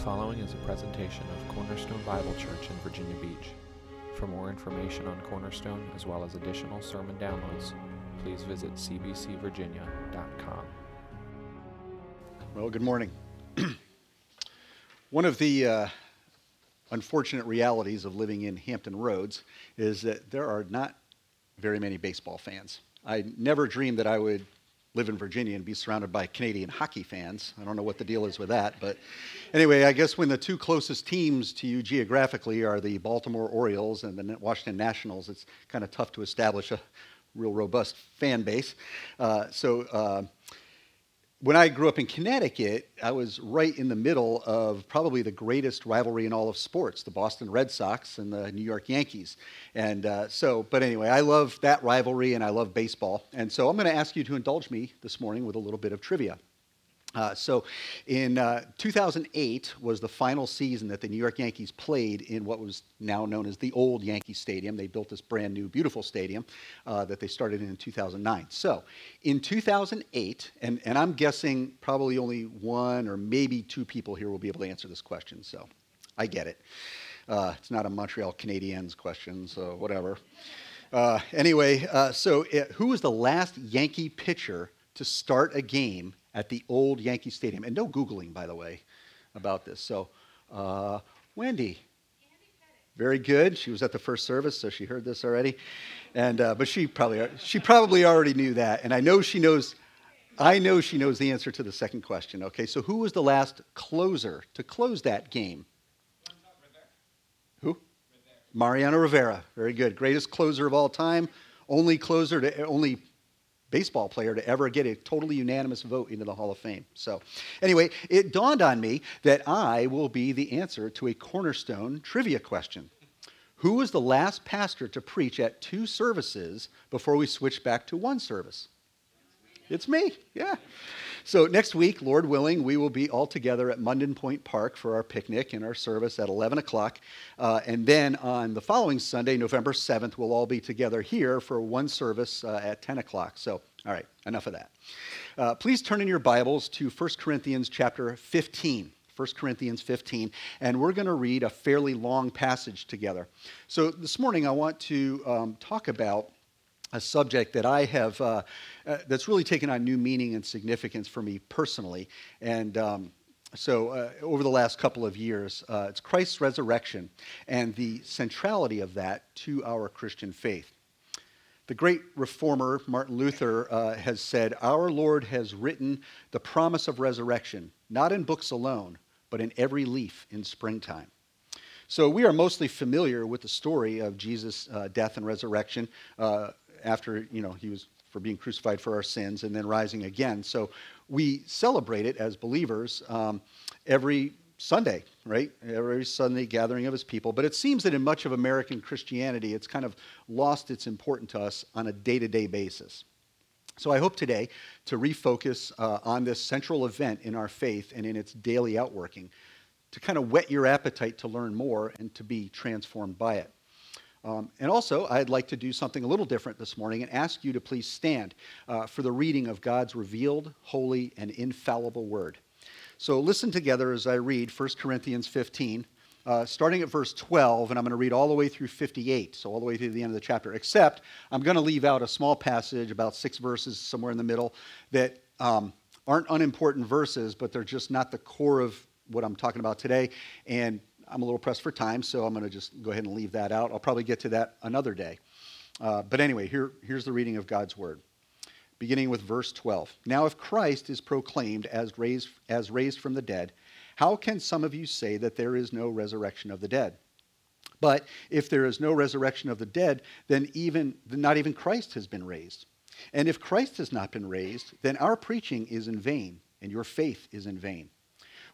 following is a presentation of Cornerstone Bible Church in Virginia Beach. For more information on Cornerstone, as well as additional sermon downloads, please visit cbcvirginia.com. Well, good morning. One of the uh, unfortunate realities of living in Hampton Roads is that there are not very many baseball fans. I never dreamed that I would live in Virginia and be surrounded by Canadian hockey fans. I don't know what the deal is with that, but anyway, I guess when the two closest teams to you geographically are the Baltimore Orioles and the Washington Nationals, it's kind of tough to establish a real robust fan base. Uh, so. Uh, when I grew up in Connecticut, I was right in the middle of probably the greatest rivalry in all of sports the Boston Red Sox and the New York Yankees. And uh, so, but anyway, I love that rivalry and I love baseball. And so I'm going to ask you to indulge me this morning with a little bit of trivia. Uh, so, in uh, 2008 was the final season that the New York Yankees played in what was now known as the old Yankee Stadium. They built this brand new, beautiful stadium uh, that they started in in 2009. So, in 2008, and, and I'm guessing probably only one or maybe two people here will be able to answer this question. So, I get it. Uh, it's not a Montreal Canadiens question, so whatever. Uh, anyway, uh, so it, who was the last Yankee pitcher to start a game? At the old Yankee Stadium. And no Googling, by the way, about this. So, uh, Wendy. Very good. She was at the first service, so she heard this already. And, uh, but she probably, she probably already knew that. And I know she knows, I know she knows the answer to the second question. Okay, so who was the last closer to close that game? Who? Mariano Rivera. Very good. Greatest closer of all time. Only closer to, only baseball player to ever get a totally unanimous vote into the Hall of Fame. So, anyway, it dawned on me that I will be the answer to a cornerstone trivia question. Who was the last pastor to preach at two services before we switched back to one service? It's me, yeah. So next week, Lord willing, we will be all together at Munden Point Park for our picnic and our service at 11 o'clock. Uh, and then on the following Sunday, November 7th, we'll all be together here for one service uh, at 10 o'clock. So, all right, enough of that. Uh, please turn in your Bibles to 1 Corinthians chapter 15. 1 Corinthians 15, and we're going to read a fairly long passage together. So this morning, I want to um, talk about a subject that I have, uh, uh, that's really taken on new meaning and significance for me personally. And um, so, uh, over the last couple of years, uh, it's Christ's resurrection and the centrality of that to our Christian faith. The great reformer Martin Luther uh, has said, Our Lord has written the promise of resurrection, not in books alone, but in every leaf in springtime. So we are mostly familiar with the story of Jesus' uh, death and resurrection. Uh, after, you know, he was for being crucified for our sins and then rising again. So we celebrate it as believers um, every Sunday, right? Every Sunday gathering of his people. But it seems that in much of American Christianity, it's kind of lost its importance to us on a day to day basis. So I hope today to refocus uh, on this central event in our faith and in its daily outworking, to kind of whet your appetite to learn more and to be transformed by it. Um, and also, I'd like to do something a little different this morning and ask you to please stand uh, for the reading of God's revealed, holy, and infallible word. So listen together as I read 1 Corinthians 15, uh, starting at verse 12, and I'm going to read all the way through 58, so all the way through the end of the chapter, except I'm going to leave out a small passage, about six verses somewhere in the middle, that um, aren't unimportant verses, but they're just not the core of what I'm talking about today. And I'm a little pressed for time, so I'm going to just go ahead and leave that out. I'll probably get to that another day. Uh, but anyway, here, here's the reading of God's word, beginning with verse 12. Now, if Christ is proclaimed as raised, as raised from the dead, how can some of you say that there is no resurrection of the dead? But if there is no resurrection of the dead, then even not even Christ has been raised. And if Christ has not been raised, then our preaching is in vain, and your faith is in vain.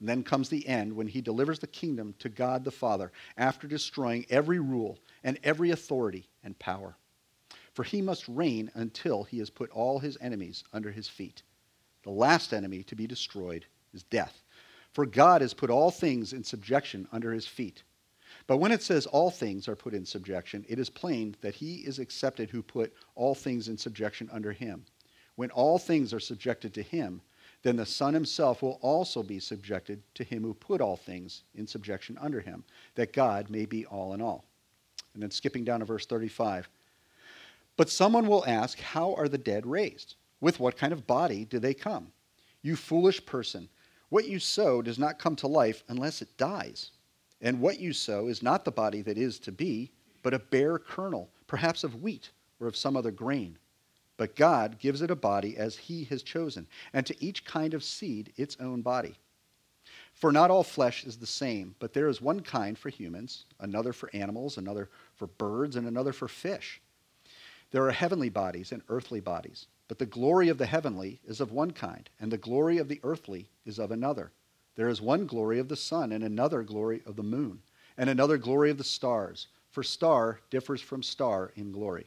And then comes the end when he delivers the kingdom to God the Father after destroying every rule and every authority and power. For he must reign until he has put all his enemies under his feet. The last enemy to be destroyed is death. For God has put all things in subjection under his feet. But when it says all things are put in subjection, it is plain that he is accepted who put all things in subjection under him. When all things are subjected to him, then the Son himself will also be subjected to him who put all things in subjection under him, that God may be all in all. And then skipping down to verse 35. But someone will ask, How are the dead raised? With what kind of body do they come? You foolish person, what you sow does not come to life unless it dies. And what you sow is not the body that is to be, but a bare kernel, perhaps of wheat or of some other grain. But God gives it a body as He has chosen, and to each kind of seed its own body. For not all flesh is the same, but there is one kind for humans, another for animals, another for birds, and another for fish. There are heavenly bodies and earthly bodies, but the glory of the heavenly is of one kind, and the glory of the earthly is of another. There is one glory of the sun, and another glory of the moon, and another glory of the stars, for star differs from star in glory.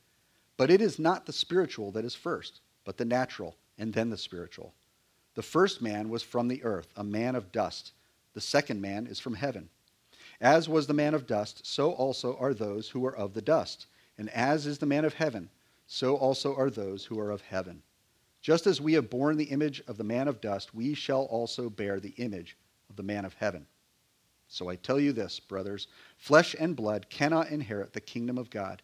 But it is not the spiritual that is first, but the natural, and then the spiritual. The first man was from the earth, a man of dust. The second man is from heaven. As was the man of dust, so also are those who are of the dust. And as is the man of heaven, so also are those who are of heaven. Just as we have borne the image of the man of dust, we shall also bear the image of the man of heaven. So I tell you this, brothers flesh and blood cannot inherit the kingdom of God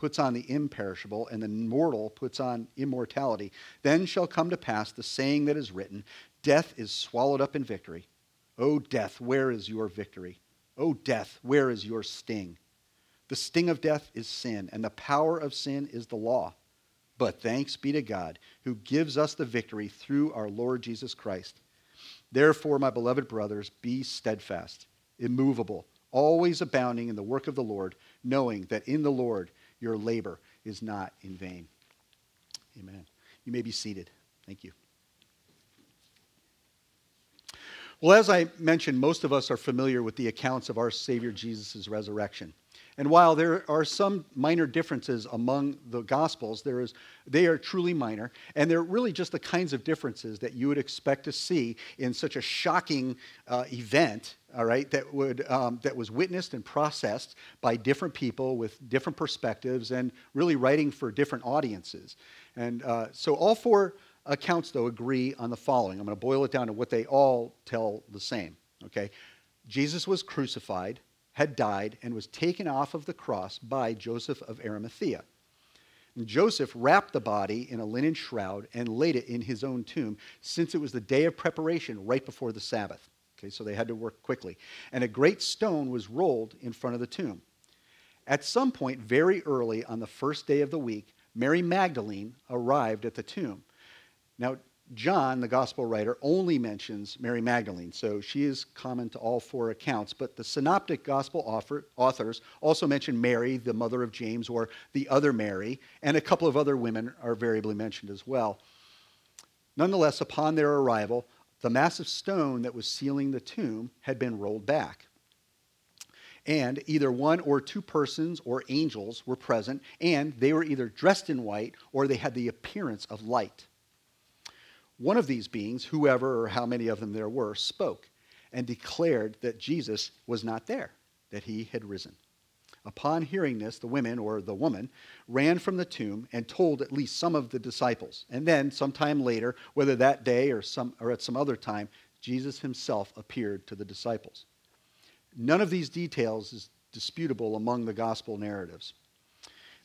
puts on the imperishable, and the mortal puts on immortality, then shall come to pass the saying that is written Death is swallowed up in victory. O death, where is your victory? O death, where is your sting? The sting of death is sin, and the power of sin is the law. But thanks be to God, who gives us the victory through our Lord Jesus Christ. Therefore, my beloved brothers, be steadfast, immovable, always abounding in the work of the Lord, knowing that in the Lord your labor is not in vain. Amen. You may be seated. Thank you. Well, as I mentioned, most of us are familiar with the accounts of our Savior Jesus' resurrection. And while there are some minor differences among the Gospels, there is, they are truly minor, and they're really just the kinds of differences that you would expect to see in such a shocking uh, event, all right, that, would, um, that was witnessed and processed by different people with different perspectives and really writing for different audiences. And uh, so all four accounts, though, agree on the following. I'm going to boil it down to what they all tell the same, okay? Jesus was crucified had died and was taken off of the cross by Joseph of Arimathea. And Joseph wrapped the body in a linen shroud and laid it in his own tomb, since it was the day of preparation right before the Sabbath. Okay, so they had to work quickly. And a great stone was rolled in front of the tomb. At some point, very early on the first day of the week, Mary Magdalene arrived at the tomb. Now, John, the gospel writer, only mentions Mary Magdalene, so she is common to all four accounts. But the synoptic gospel author, authors also mention Mary, the mother of James, or the other Mary, and a couple of other women are variably mentioned as well. Nonetheless, upon their arrival, the massive stone that was sealing the tomb had been rolled back. And either one or two persons or angels were present, and they were either dressed in white or they had the appearance of light. One of these beings, whoever or how many of them there were, spoke and declared that Jesus was not there, that he had risen. Upon hearing this, the women, or the woman, ran from the tomb and told at least some of the disciples. And then, sometime later, whether that day or, some, or at some other time, Jesus himself appeared to the disciples. None of these details is disputable among the gospel narratives.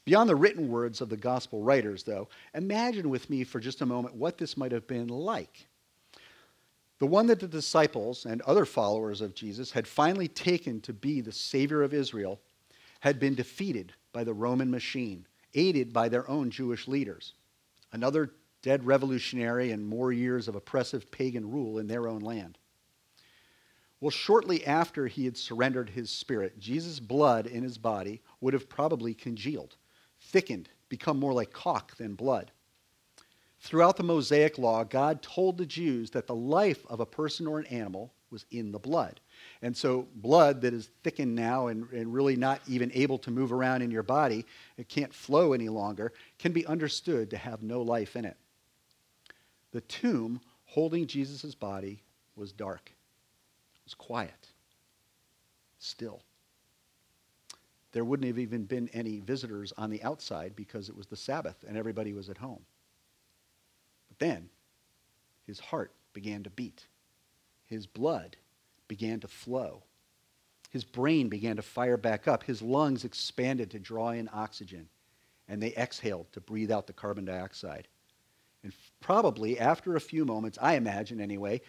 Beyond the written words of the gospel writers, though, imagine with me for just a moment what this might have been like. The one that the disciples and other followers of Jesus had finally taken to be the Savior of Israel had been defeated by the Roman machine, aided by their own Jewish leaders. Another dead revolutionary and more years of oppressive pagan rule in their own land. Well, shortly after he had surrendered his spirit, Jesus' blood in his body would have probably congealed, thickened, become more like caulk than blood. Throughout the Mosaic law, God told the Jews that the life of a person or an animal was in the blood. And so, blood that is thickened now and, and really not even able to move around in your body, it can't flow any longer, can be understood to have no life in it. The tomb holding Jesus' body was dark, it was quiet, still. There wouldn't have even been any visitors on the outside because it was the Sabbath and everybody was at home. But then his heart began to beat, his blood began to flow. His brain began to fire back up. His lungs expanded to draw in oxygen, and they exhaled to breathe out the carbon dioxide. And probably after a few moments, I imagine anyway,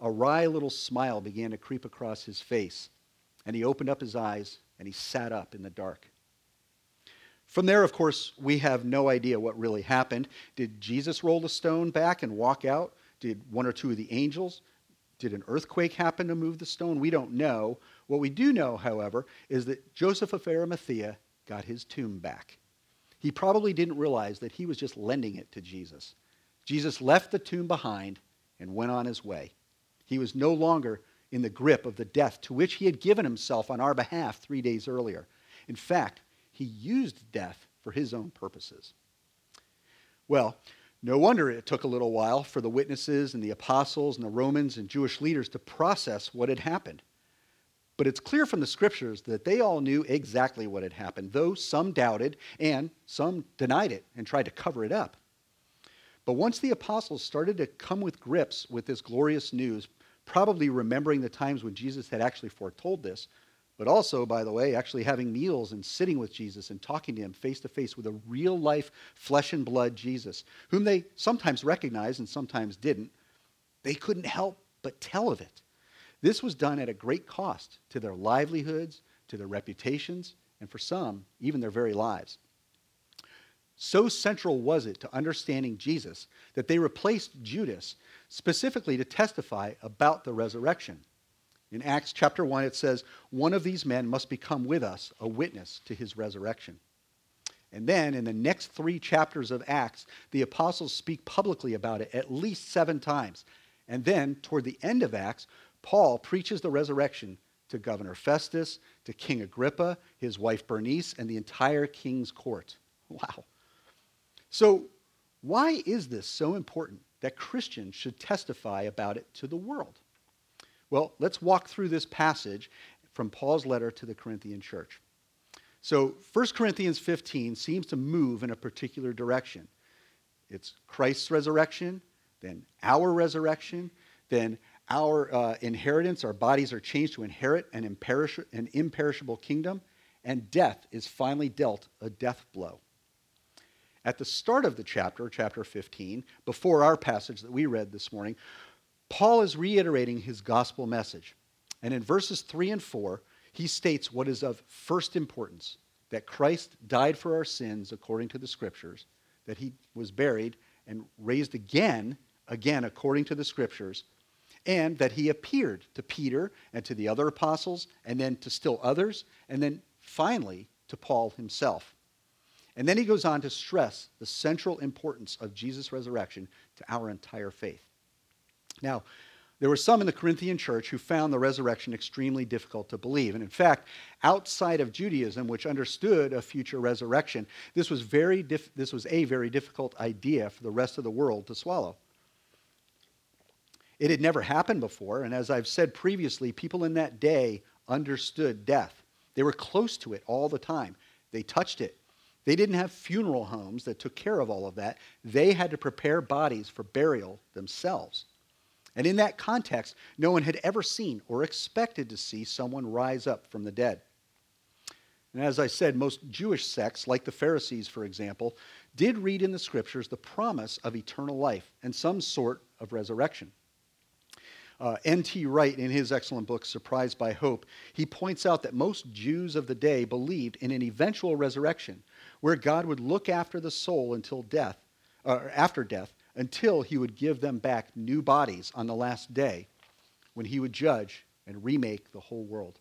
a wry little smile began to creep across his face, and he opened up his eyes and he sat up in the dark. From there, of course, we have no idea what really happened. Did Jesus roll the stone back and walk out? Did one or two of the angels? Did an earthquake happen to move the stone? We don't know. What we do know, however, is that Joseph of Arimathea got his tomb back. He probably didn't realize that he was just lending it to Jesus. Jesus left the tomb behind and went on his way. He was no longer in the grip of the death to which he had given himself on our behalf three days earlier. In fact, he used death for his own purposes. Well, no wonder it took a little while for the witnesses and the apostles and the Romans and Jewish leaders to process what had happened. But it's clear from the scriptures that they all knew exactly what had happened, though some doubted and some denied it and tried to cover it up. But once the apostles started to come with grips with this glorious news, probably remembering the times when Jesus had actually foretold this, but also, by the way, actually having meals and sitting with Jesus and talking to him face to face with a real life, flesh and blood Jesus, whom they sometimes recognized and sometimes didn't, they couldn't help but tell of it. This was done at a great cost to their livelihoods, to their reputations, and for some, even their very lives. So central was it to understanding Jesus that they replaced Judas specifically to testify about the resurrection. In Acts chapter 1, it says, One of these men must become with us a witness to his resurrection. And then in the next three chapters of Acts, the apostles speak publicly about it at least seven times. And then toward the end of Acts, Paul preaches the resurrection to Governor Festus, to King Agrippa, his wife Bernice, and the entire king's court. Wow. So, why is this so important that Christians should testify about it to the world? Well, let's walk through this passage from Paul's letter to the Corinthian church. So, 1 Corinthians 15 seems to move in a particular direction. It's Christ's resurrection, then our resurrection, then our uh, inheritance, our bodies are changed to inherit an, imperish- an imperishable kingdom, and death is finally dealt a death blow. At the start of the chapter, chapter 15, before our passage that we read this morning, Paul is reiterating his gospel message. And in verses 3 and 4, he states what is of first importance that Christ died for our sins according to the scriptures, that he was buried and raised again, again according to the scriptures, and that he appeared to Peter and to the other apostles, and then to still others, and then finally to Paul himself. And then he goes on to stress the central importance of Jesus' resurrection to our entire faith. Now, there were some in the Corinthian church who found the resurrection extremely difficult to believe. And in fact, outside of Judaism, which understood a future resurrection, this was, very dif- this was a very difficult idea for the rest of the world to swallow. It had never happened before, and as I've said previously, people in that day understood death. They were close to it all the time, they touched it. They didn't have funeral homes that took care of all of that. They had to prepare bodies for burial themselves. And in that context, no one had ever seen or expected to see someone rise up from the dead. And as I said, most Jewish sects, like the Pharisees, for example, did read in the scriptures the promise of eternal life and some sort of resurrection. Uh, N.T. Wright, in his excellent book, Surprised by Hope, he points out that most Jews of the day believed in an eventual resurrection where God would look after the soul until death, or uh, after death, until he would give them back new bodies on the last day when he would judge and remake the whole world.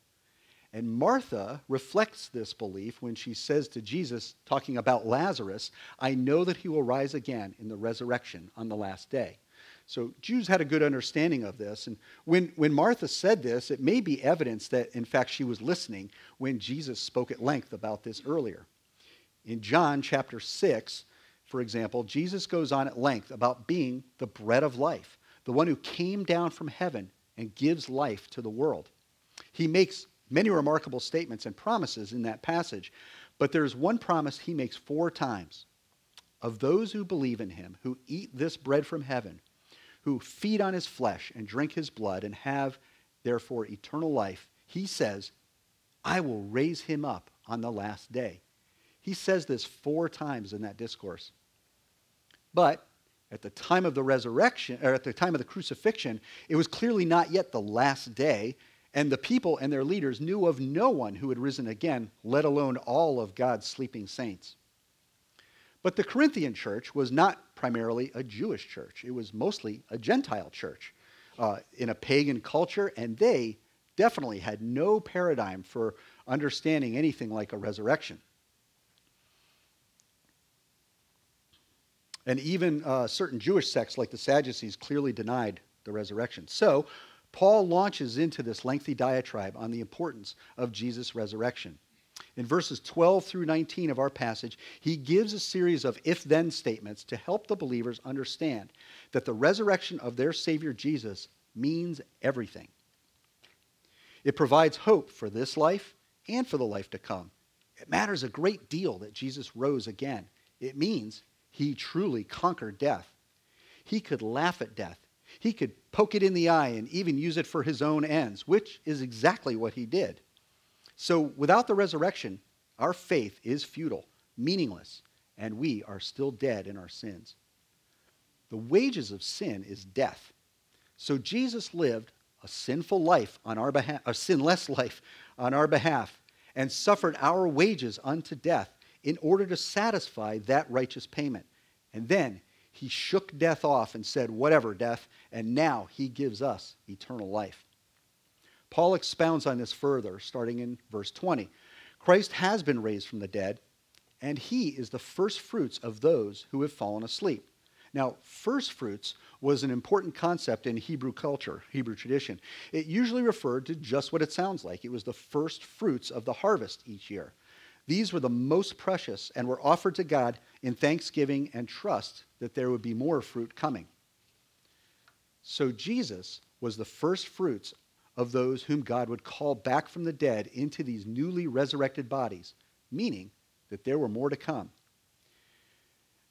And Martha reflects this belief when she says to Jesus, talking about Lazarus, I know that he will rise again in the resurrection on the last day. So Jews had a good understanding of this. And when, when Martha said this, it may be evidence that, in fact, she was listening when Jesus spoke at length about this earlier. In John chapter 6, for example, Jesus goes on at length about being the bread of life, the one who came down from heaven and gives life to the world. He makes many remarkable statements and promises in that passage, but there's one promise he makes four times. Of those who believe in him, who eat this bread from heaven, who feed on his flesh and drink his blood and have, therefore, eternal life, he says, I will raise him up on the last day. He says this four times in that discourse. But at the time of the resurrection, or at the time of the crucifixion, it was clearly not yet the last day, and the people and their leaders knew of no one who had risen again, let alone all of God's sleeping saints. But the Corinthian church was not primarily a Jewish church, it was mostly a Gentile church uh, in a pagan culture, and they definitely had no paradigm for understanding anything like a resurrection. And even uh, certain Jewish sects, like the Sadducees, clearly denied the resurrection. So, Paul launches into this lengthy diatribe on the importance of Jesus' resurrection. In verses 12 through 19 of our passage, he gives a series of if then statements to help the believers understand that the resurrection of their Savior Jesus means everything. It provides hope for this life and for the life to come. It matters a great deal that Jesus rose again. It means he truly conquered death. He could laugh at death. He could poke it in the eye and even use it for his own ends, which is exactly what he did. So without the resurrection, our faith is futile, meaningless, and we are still dead in our sins. The wages of sin is death. So Jesus lived a sinful life on our behalf, a sinless life on our behalf, and suffered our wages unto death in order to satisfy that righteous payment. And then he shook death off and said, Whatever, death, and now he gives us eternal life. Paul expounds on this further, starting in verse 20. Christ has been raised from the dead, and he is the first fruits of those who have fallen asleep. Now, first fruits was an important concept in Hebrew culture, Hebrew tradition. It usually referred to just what it sounds like. It was the first fruits of the harvest each year. These were the most precious and were offered to God in thanksgiving and trust that there would be more fruit coming. So Jesus was the first fruits of those whom God would call back from the dead into these newly resurrected bodies, meaning that there were more to come.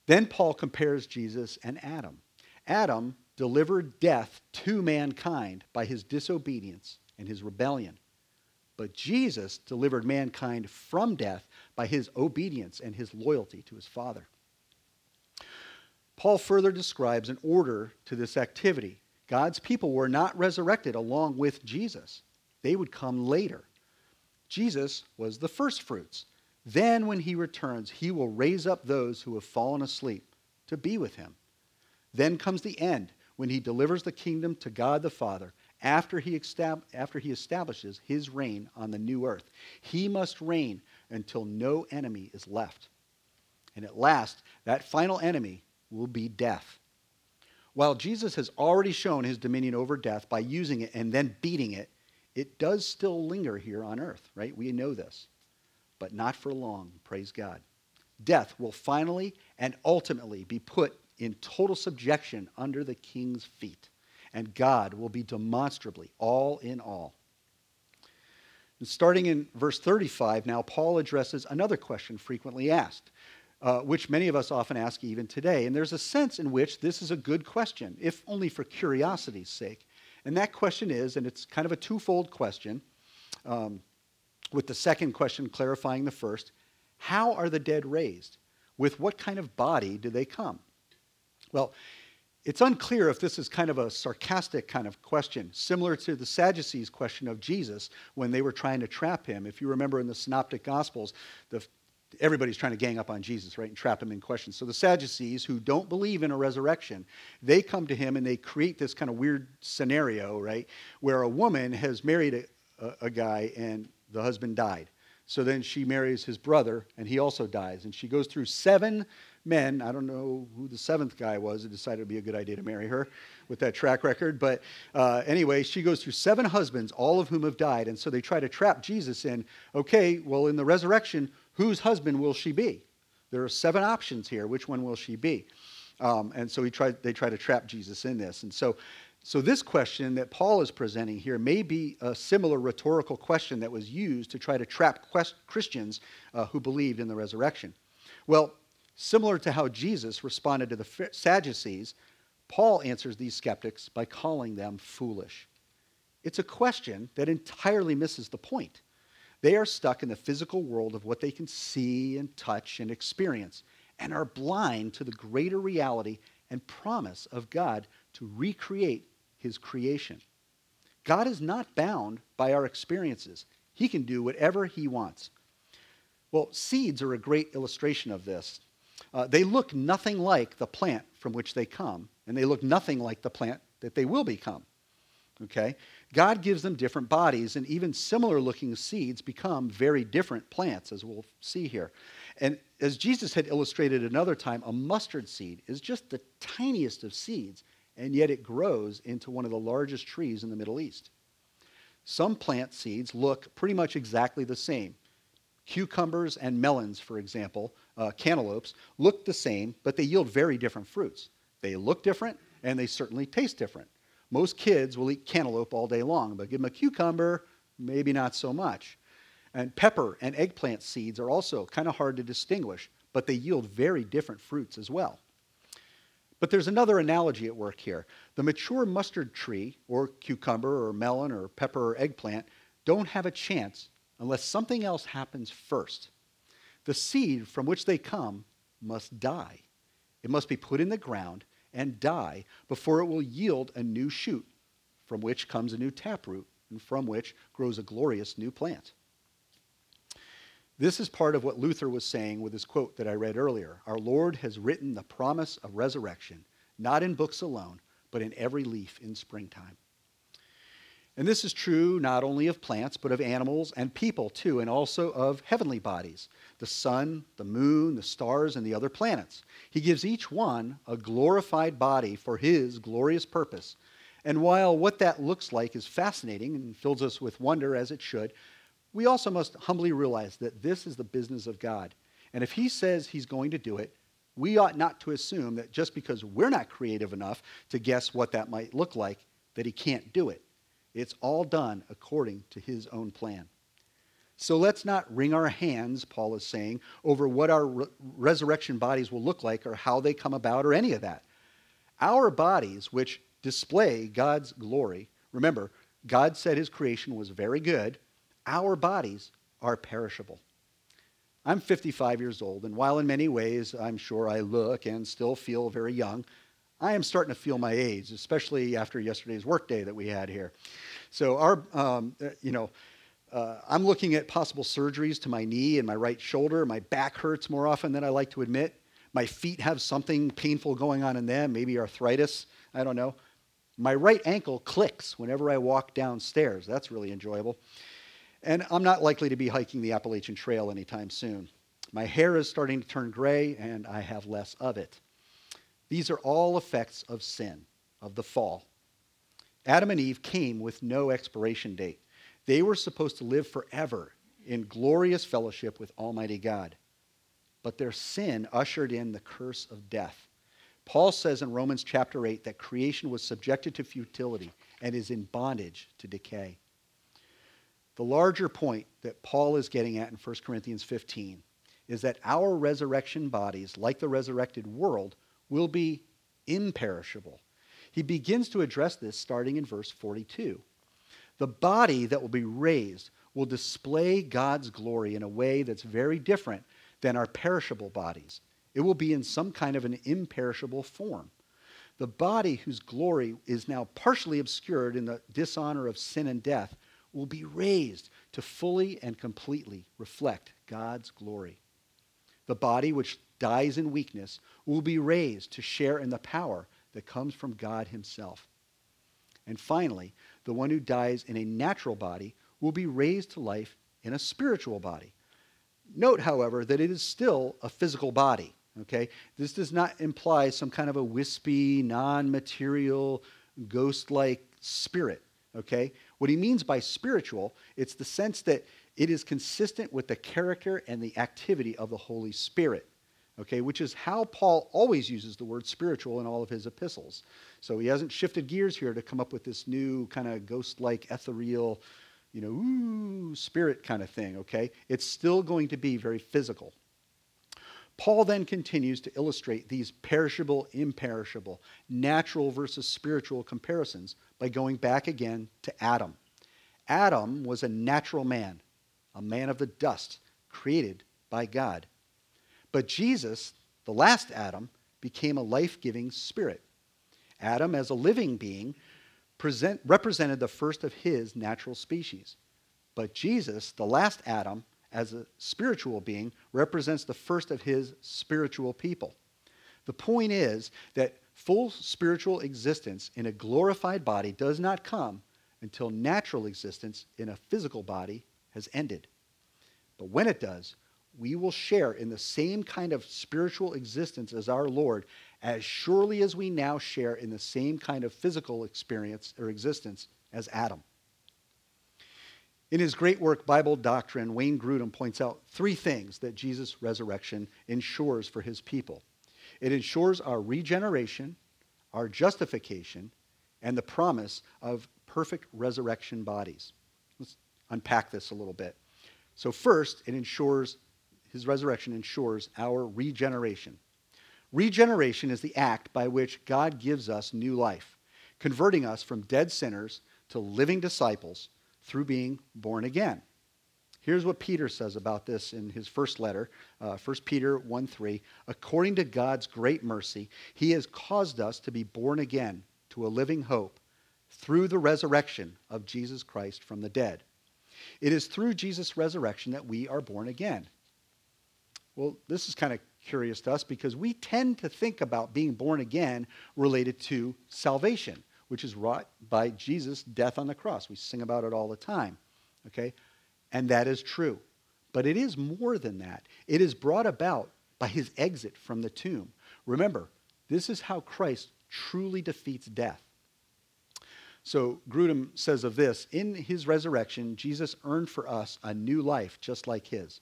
Then Paul compares Jesus and Adam. Adam delivered death to mankind by his disobedience and his rebellion. But Jesus delivered mankind from death by his obedience and his loyalty to his Father. Paul further describes an order to this activity. God's people were not resurrected along with Jesus, they would come later. Jesus was the first fruits. Then, when he returns, he will raise up those who have fallen asleep to be with him. Then comes the end, when he delivers the kingdom to God the Father after he, estab- after he establishes his reign on the new earth. He must reign until no enemy is left. And at last, that final enemy will be death. While Jesus has already shown his dominion over death by using it and then beating it, it does still linger here on earth, right? We know this. But not for long, praise God. Death will finally and ultimately be put in total subjection under the king's feet, and God will be demonstrably all in all. And starting in verse 35, now Paul addresses another question frequently asked uh, which many of us often ask even today. And there's a sense in which this is a good question, if only for curiosity's sake. And that question is, and it's kind of a twofold question, um, with the second question clarifying the first how are the dead raised? With what kind of body do they come? Well, it's unclear if this is kind of a sarcastic kind of question, similar to the Sadducees' question of Jesus when they were trying to trap him. If you remember in the Synoptic Gospels, the everybody's trying to gang up on Jesus, right, and trap him in questions. So the Sadducees, who don't believe in a resurrection, they come to him and they create this kind of weird scenario, right, where a woman has married a, a, a guy and the husband died. So then she marries his brother and he also dies. And she goes through seven men. I don't know who the seventh guy was that decided it would be a good idea to marry her with that track record. But uh, anyway, she goes through seven husbands, all of whom have died. And so they try to trap Jesus in, okay, well, in the resurrection, whose husband will she be? There are seven options here. Which one will she be? Um, and so he tried, they try to trap Jesus in this. And so, so this question that Paul is presenting here may be a similar rhetorical question that was used to try to trap Christians uh, who believed in the resurrection. Well, similar to how Jesus responded to the Sadducees, Paul answers these skeptics by calling them foolish. It's a question that entirely misses the point. They are stuck in the physical world of what they can see and touch and experience and are blind to the greater reality and promise of God to recreate his creation. God is not bound by our experiences. He can do whatever he wants. Well, seeds are a great illustration of this. Uh, they look nothing like the plant from which they come, and they look nothing like the plant that they will become. Okay? God gives them different bodies, and even similar looking seeds become very different plants, as we'll see here. And as Jesus had illustrated another time, a mustard seed is just the tiniest of seeds, and yet it grows into one of the largest trees in the Middle East. Some plant seeds look pretty much exactly the same. Cucumbers and melons, for example, uh, cantaloupes, look the same, but they yield very different fruits. They look different, and they certainly taste different. Most kids will eat cantaloupe all day long, but give them a cucumber, maybe not so much. And pepper and eggplant seeds are also kind of hard to distinguish, but they yield very different fruits as well. But there's another analogy at work here. The mature mustard tree, or cucumber, or melon, or pepper, or eggplant, don't have a chance unless something else happens first. The seed from which they come must die. It must be put in the ground and die before it will yield a new shoot, from which comes a new taproot, and from which grows a glorious new plant. This is part of what Luther was saying with his quote that I read earlier. Our Lord has written the promise of resurrection, not in books alone, but in every leaf in springtime. And this is true not only of plants, but of animals and people too, and also of heavenly bodies the sun, the moon, the stars, and the other planets. He gives each one a glorified body for his glorious purpose. And while what that looks like is fascinating and fills us with wonder, as it should, we also must humbly realize that this is the business of God. And if he says he's going to do it, we ought not to assume that just because we're not creative enough to guess what that might look like, that he can't do it. It's all done according to his own plan. So let's not wring our hands, Paul is saying, over what our re- resurrection bodies will look like or how they come about or any of that. Our bodies, which display God's glory, remember, God said his creation was very good, our bodies are perishable. I'm 55 years old, and while in many ways I'm sure I look and still feel very young, I am starting to feel my age, especially after yesterday's workday that we had here. So our, um, uh, you know, uh, I'm looking at possible surgeries to my knee and my right shoulder. My back hurts more often than I like to admit. My feet have something painful going on in them, maybe arthritis. I don't know. My right ankle clicks whenever I walk downstairs. That's really enjoyable. And I'm not likely to be hiking the Appalachian Trail anytime soon. My hair is starting to turn gray, and I have less of it. These are all effects of sin, of the fall. Adam and Eve came with no expiration date. They were supposed to live forever in glorious fellowship with Almighty God. But their sin ushered in the curse of death. Paul says in Romans chapter 8 that creation was subjected to futility and is in bondage to decay. The larger point that Paul is getting at in 1 Corinthians 15 is that our resurrection bodies, like the resurrected world, will be imperishable. He begins to address this starting in verse 42. The body that will be raised will display God's glory in a way that's very different than our perishable bodies. It will be in some kind of an imperishable form. The body whose glory is now partially obscured in the dishonor of sin and death will be raised to fully and completely reflect God's glory. The body which dies in weakness will be raised to share in the power that comes from God Himself. And finally, the one who dies in a natural body will be raised to life in a spiritual body. Note, however, that it is still a physical body. Okay? This does not imply some kind of a wispy, non material, ghost like spirit. Okay? What he means by spiritual, it's the sense that it is consistent with the character and the activity of the Holy Spirit. Okay, which is how Paul always uses the word spiritual in all of his epistles. So he hasn't shifted gears here to come up with this new kind of ghost like, ethereal, you know, ooh, spirit kind of thing, okay? It's still going to be very physical. Paul then continues to illustrate these perishable, imperishable, natural versus spiritual comparisons by going back again to Adam. Adam was a natural man, a man of the dust, created by God. But Jesus, the last Adam, became a life giving spirit. Adam, as a living being, present, represented the first of his natural species. But Jesus, the last Adam, as a spiritual being, represents the first of his spiritual people. The point is that full spiritual existence in a glorified body does not come until natural existence in a physical body has ended. But when it does, we will share in the same kind of spiritual existence as our Lord, as surely as we now share in the same kind of physical experience or existence as Adam. In his great work, Bible Doctrine, Wayne Grudem points out three things that Jesus' resurrection ensures for his people it ensures our regeneration, our justification, and the promise of perfect resurrection bodies. Let's unpack this a little bit. So, first, it ensures, his resurrection ensures our regeneration. Regeneration is the act by which God gives us new life, converting us from dead sinners to living disciples through being born again. Here's what Peter says about this in his first letter, uh, 1 Peter 1 3. According to God's great mercy, he has caused us to be born again to a living hope through the resurrection of Jesus Christ from the dead. It is through Jesus' resurrection that we are born again. Well, this is kind of curious to us because we tend to think about being born again related to salvation, which is wrought by Jesus' death on the cross. We sing about it all the time. Okay? And that is true. But it is more than that. It is brought about by his exit from the tomb. Remember, this is how Christ truly defeats death. So Grudem says of this In his resurrection, Jesus earned for us a new life just like his.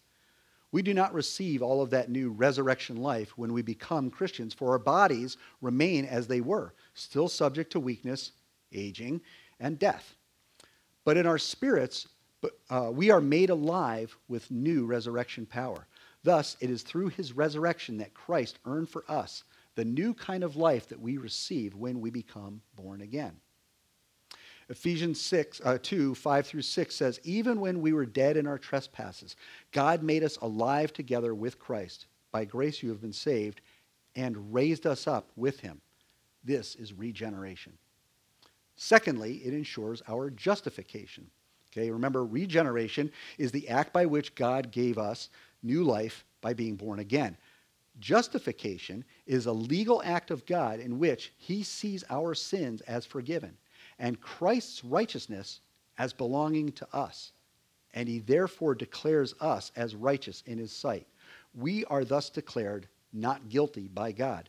We do not receive all of that new resurrection life when we become Christians, for our bodies remain as they were, still subject to weakness, aging, and death. But in our spirits, uh, we are made alive with new resurrection power. Thus, it is through his resurrection that Christ earned for us the new kind of life that we receive when we become born again. Ephesians 6, uh, 2, 5 through 6 says, Even when we were dead in our trespasses, God made us alive together with Christ. By grace you have been saved, and raised us up with him. This is regeneration. Secondly, it ensures our justification. Okay, remember, regeneration is the act by which God gave us new life by being born again. Justification is a legal act of God in which he sees our sins as forgiven and Christ's righteousness as belonging to us. And he therefore declares us as righteous in his sight. we are thus declared not guilty by God.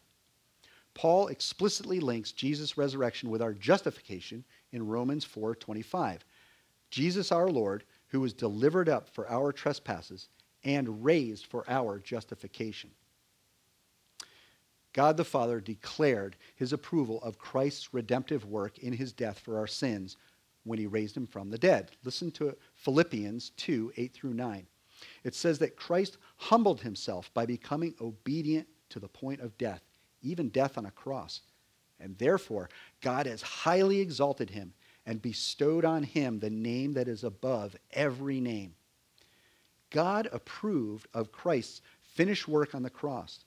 Paul explicitly links Jesus' resurrection with our justification in Romans 4:25. Jesus our Lord, who was delivered up for our trespasses and raised for our justification. God the Father declared his approval of Christ's redemptive work in his death for our sins when he raised him from the dead. Listen to Philippians 2 8 through 9. It says that Christ humbled himself by becoming obedient to the point of death, even death on a cross. And therefore, God has highly exalted him and bestowed on him the name that is above every name. God approved of Christ's finished work on the cross.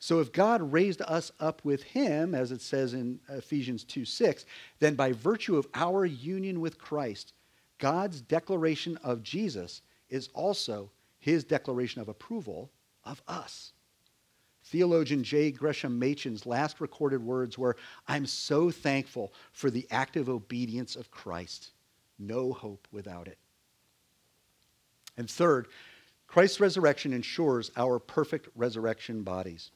So if God raised us up with him, as it says in Ephesians 2 6, then by virtue of our union with Christ, God's declaration of Jesus is also his declaration of approval of us. Theologian J. Gresham Machen's last recorded words were I'm so thankful for the active obedience of Christ. No hope without it. And third, Christ's resurrection ensures our perfect resurrection bodies.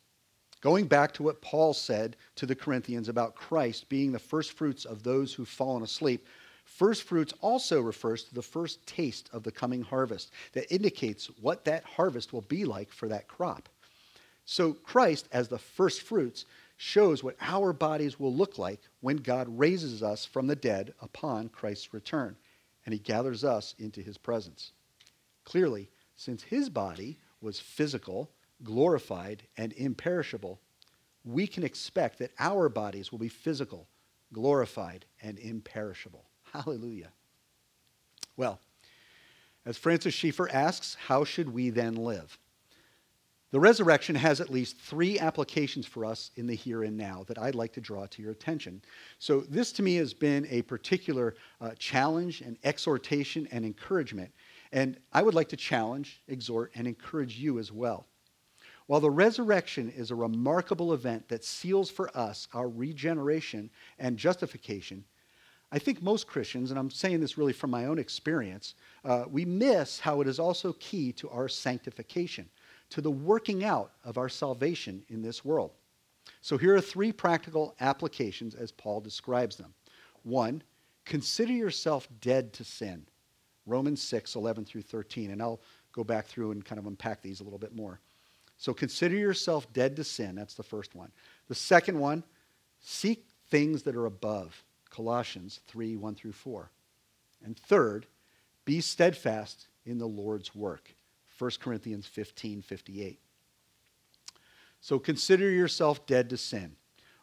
Going back to what Paul said to the Corinthians about Christ being the first fruits of those who've fallen asleep, first fruits also refers to the first taste of the coming harvest that indicates what that harvest will be like for that crop. So, Christ, as the first fruits, shows what our bodies will look like when God raises us from the dead upon Christ's return, and he gathers us into his presence. Clearly, since his body was physical, glorified, and imperishable, we can expect that our bodies will be physical, glorified, and imperishable. Hallelujah. Well, as Francis Schaeffer asks, how should we then live? The resurrection has at least three applications for us in the here and now that I'd like to draw to your attention. So, this to me has been a particular uh, challenge and exhortation and encouragement. And I would like to challenge, exhort, and encourage you as well. While the resurrection is a remarkable event that seals for us our regeneration and justification, I think most Christians, and I'm saying this really from my own experience, uh, we miss how it is also key to our sanctification to the working out of our salvation in this world. So here are three practical applications as Paul describes them. One, consider yourself dead to sin. Romans 6, 11 through 13. And I'll go back through and kind of unpack these a little bit more. So consider yourself dead to sin. That's the first one. The second one, seek things that are above. Colossians 3, 1 through 4. And third, be steadfast in the Lord's work. 1 Corinthians 15 58. So consider yourself dead to sin.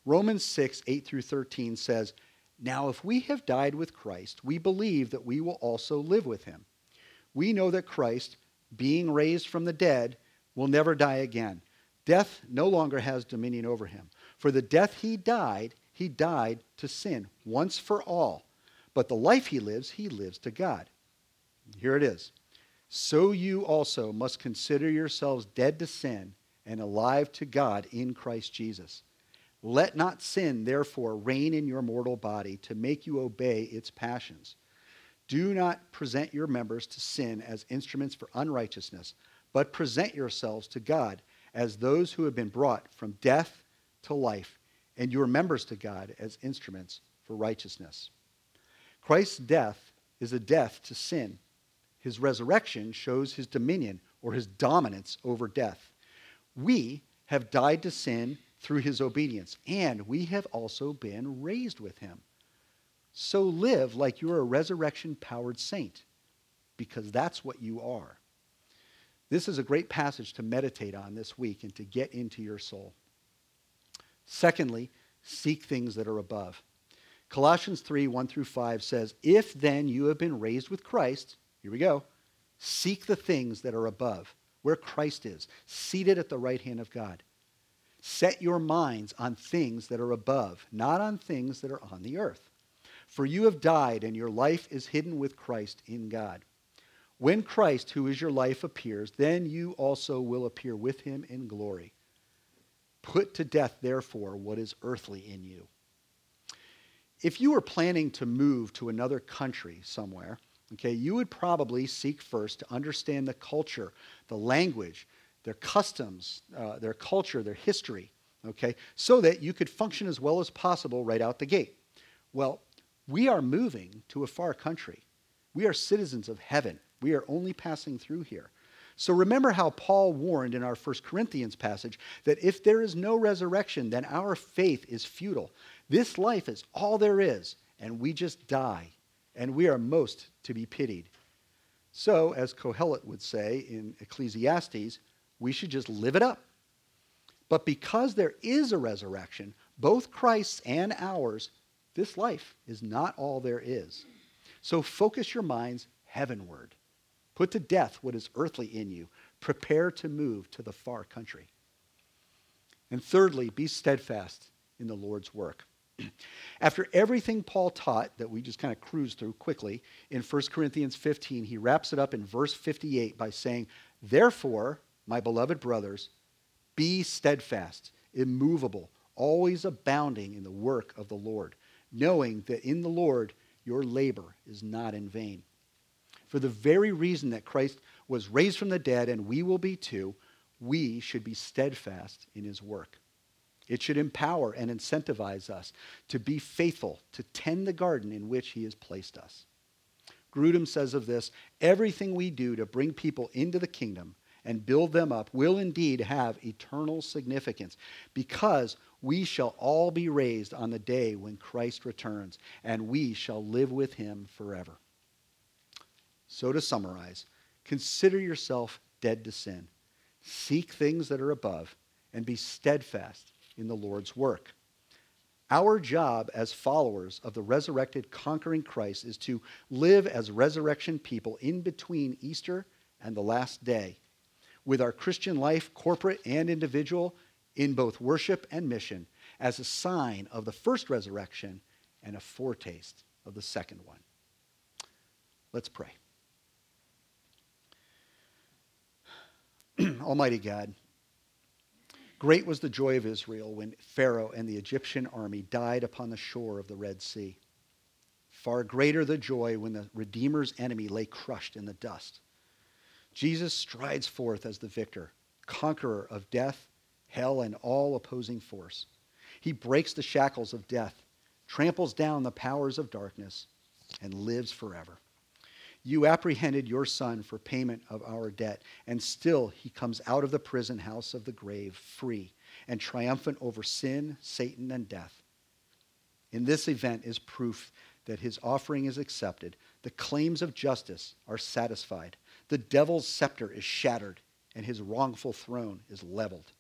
Romans 6 8 through 13 says, Now if we have died with Christ, we believe that we will also live with him. We know that Christ, being raised from the dead, will never die again. Death no longer has dominion over him. For the death he died, he died to sin once for all. But the life he lives, he lives to God. Here it is so you also must consider yourselves dead to sin and alive to God in Christ Jesus. Let not sin, therefore, reign in your mortal body to make you obey its passions. Do not present your members to sin as instruments for unrighteousness, but present yourselves to God as those who have been brought from death to life, and your members to God as instruments for righteousness. Christ's death is a death to sin his resurrection shows his dominion or his dominance over death. We have died to sin through his obedience, and we have also been raised with him. So live like you're a resurrection powered saint, because that's what you are. This is a great passage to meditate on this week and to get into your soul. Secondly, seek things that are above. Colossians 3 1 through 5 says, If then you have been raised with Christ, here we go. Seek the things that are above, where Christ is, seated at the right hand of God. Set your minds on things that are above, not on things that are on the earth. For you have died, and your life is hidden with Christ in God. When Christ, who is your life, appears, then you also will appear with him in glory. Put to death, therefore, what is earthly in you. If you were planning to move to another country somewhere, okay, you would probably seek first to understand the culture, the language, their customs, uh, their culture, their history, okay, so that you could function as well as possible right out the gate. Well, we are moving to a far country. We are citizens of heaven. We are only passing through here. So remember how Paul warned in our 1 Corinthians passage that if there is no resurrection, then our faith is futile. This life is all there is, and we just die, and we are most to be pitied. So, as Kohelet would say in Ecclesiastes, we should just live it up. But because there is a resurrection, both Christ's and ours, this life is not all there is. So focus your minds heavenward. Put to death what is earthly in you. Prepare to move to the far country. And thirdly, be steadfast in the Lord's work. After everything Paul taught that we just kind of cruised through quickly in 1 Corinthians 15, he wraps it up in verse 58 by saying, Therefore, my beloved brothers, be steadfast, immovable, always abounding in the work of the Lord, knowing that in the Lord your labor is not in vain. For the very reason that Christ was raised from the dead, and we will be too, we should be steadfast in his work. It should empower and incentivize us to be faithful, to tend the garden in which he has placed us. Grudem says of this everything we do to bring people into the kingdom and build them up will indeed have eternal significance because we shall all be raised on the day when Christ returns, and we shall live with him forever. So, to summarize, consider yourself dead to sin. Seek things that are above and be steadfast in the Lord's work. Our job as followers of the resurrected, conquering Christ is to live as resurrection people in between Easter and the last day, with our Christian life, corporate and individual, in both worship and mission, as a sign of the first resurrection and a foretaste of the second one. Let's pray. Almighty God, great was the joy of Israel when Pharaoh and the Egyptian army died upon the shore of the Red Sea. Far greater the joy when the Redeemer's enemy lay crushed in the dust. Jesus strides forth as the victor, conqueror of death, hell, and all opposing force. He breaks the shackles of death, tramples down the powers of darkness, and lives forever. You apprehended your son for payment of our debt, and still he comes out of the prison house of the grave free and triumphant over sin, Satan, and death. In this event is proof that his offering is accepted. The claims of justice are satisfied. The devil's scepter is shattered, and his wrongful throne is leveled.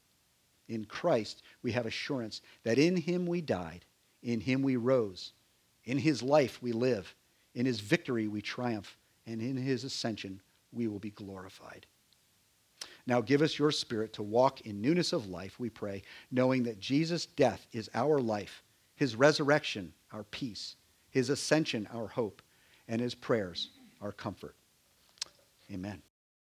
In Christ, we have assurance that in him we died, in him we rose, in his life we live, in his victory we triumph and in his ascension we will be glorified. Now give us your spirit to walk in newness of life, we pray, knowing that Jesus' death is our life, his resurrection our peace, his ascension our hope, and his prayers our comfort. Amen.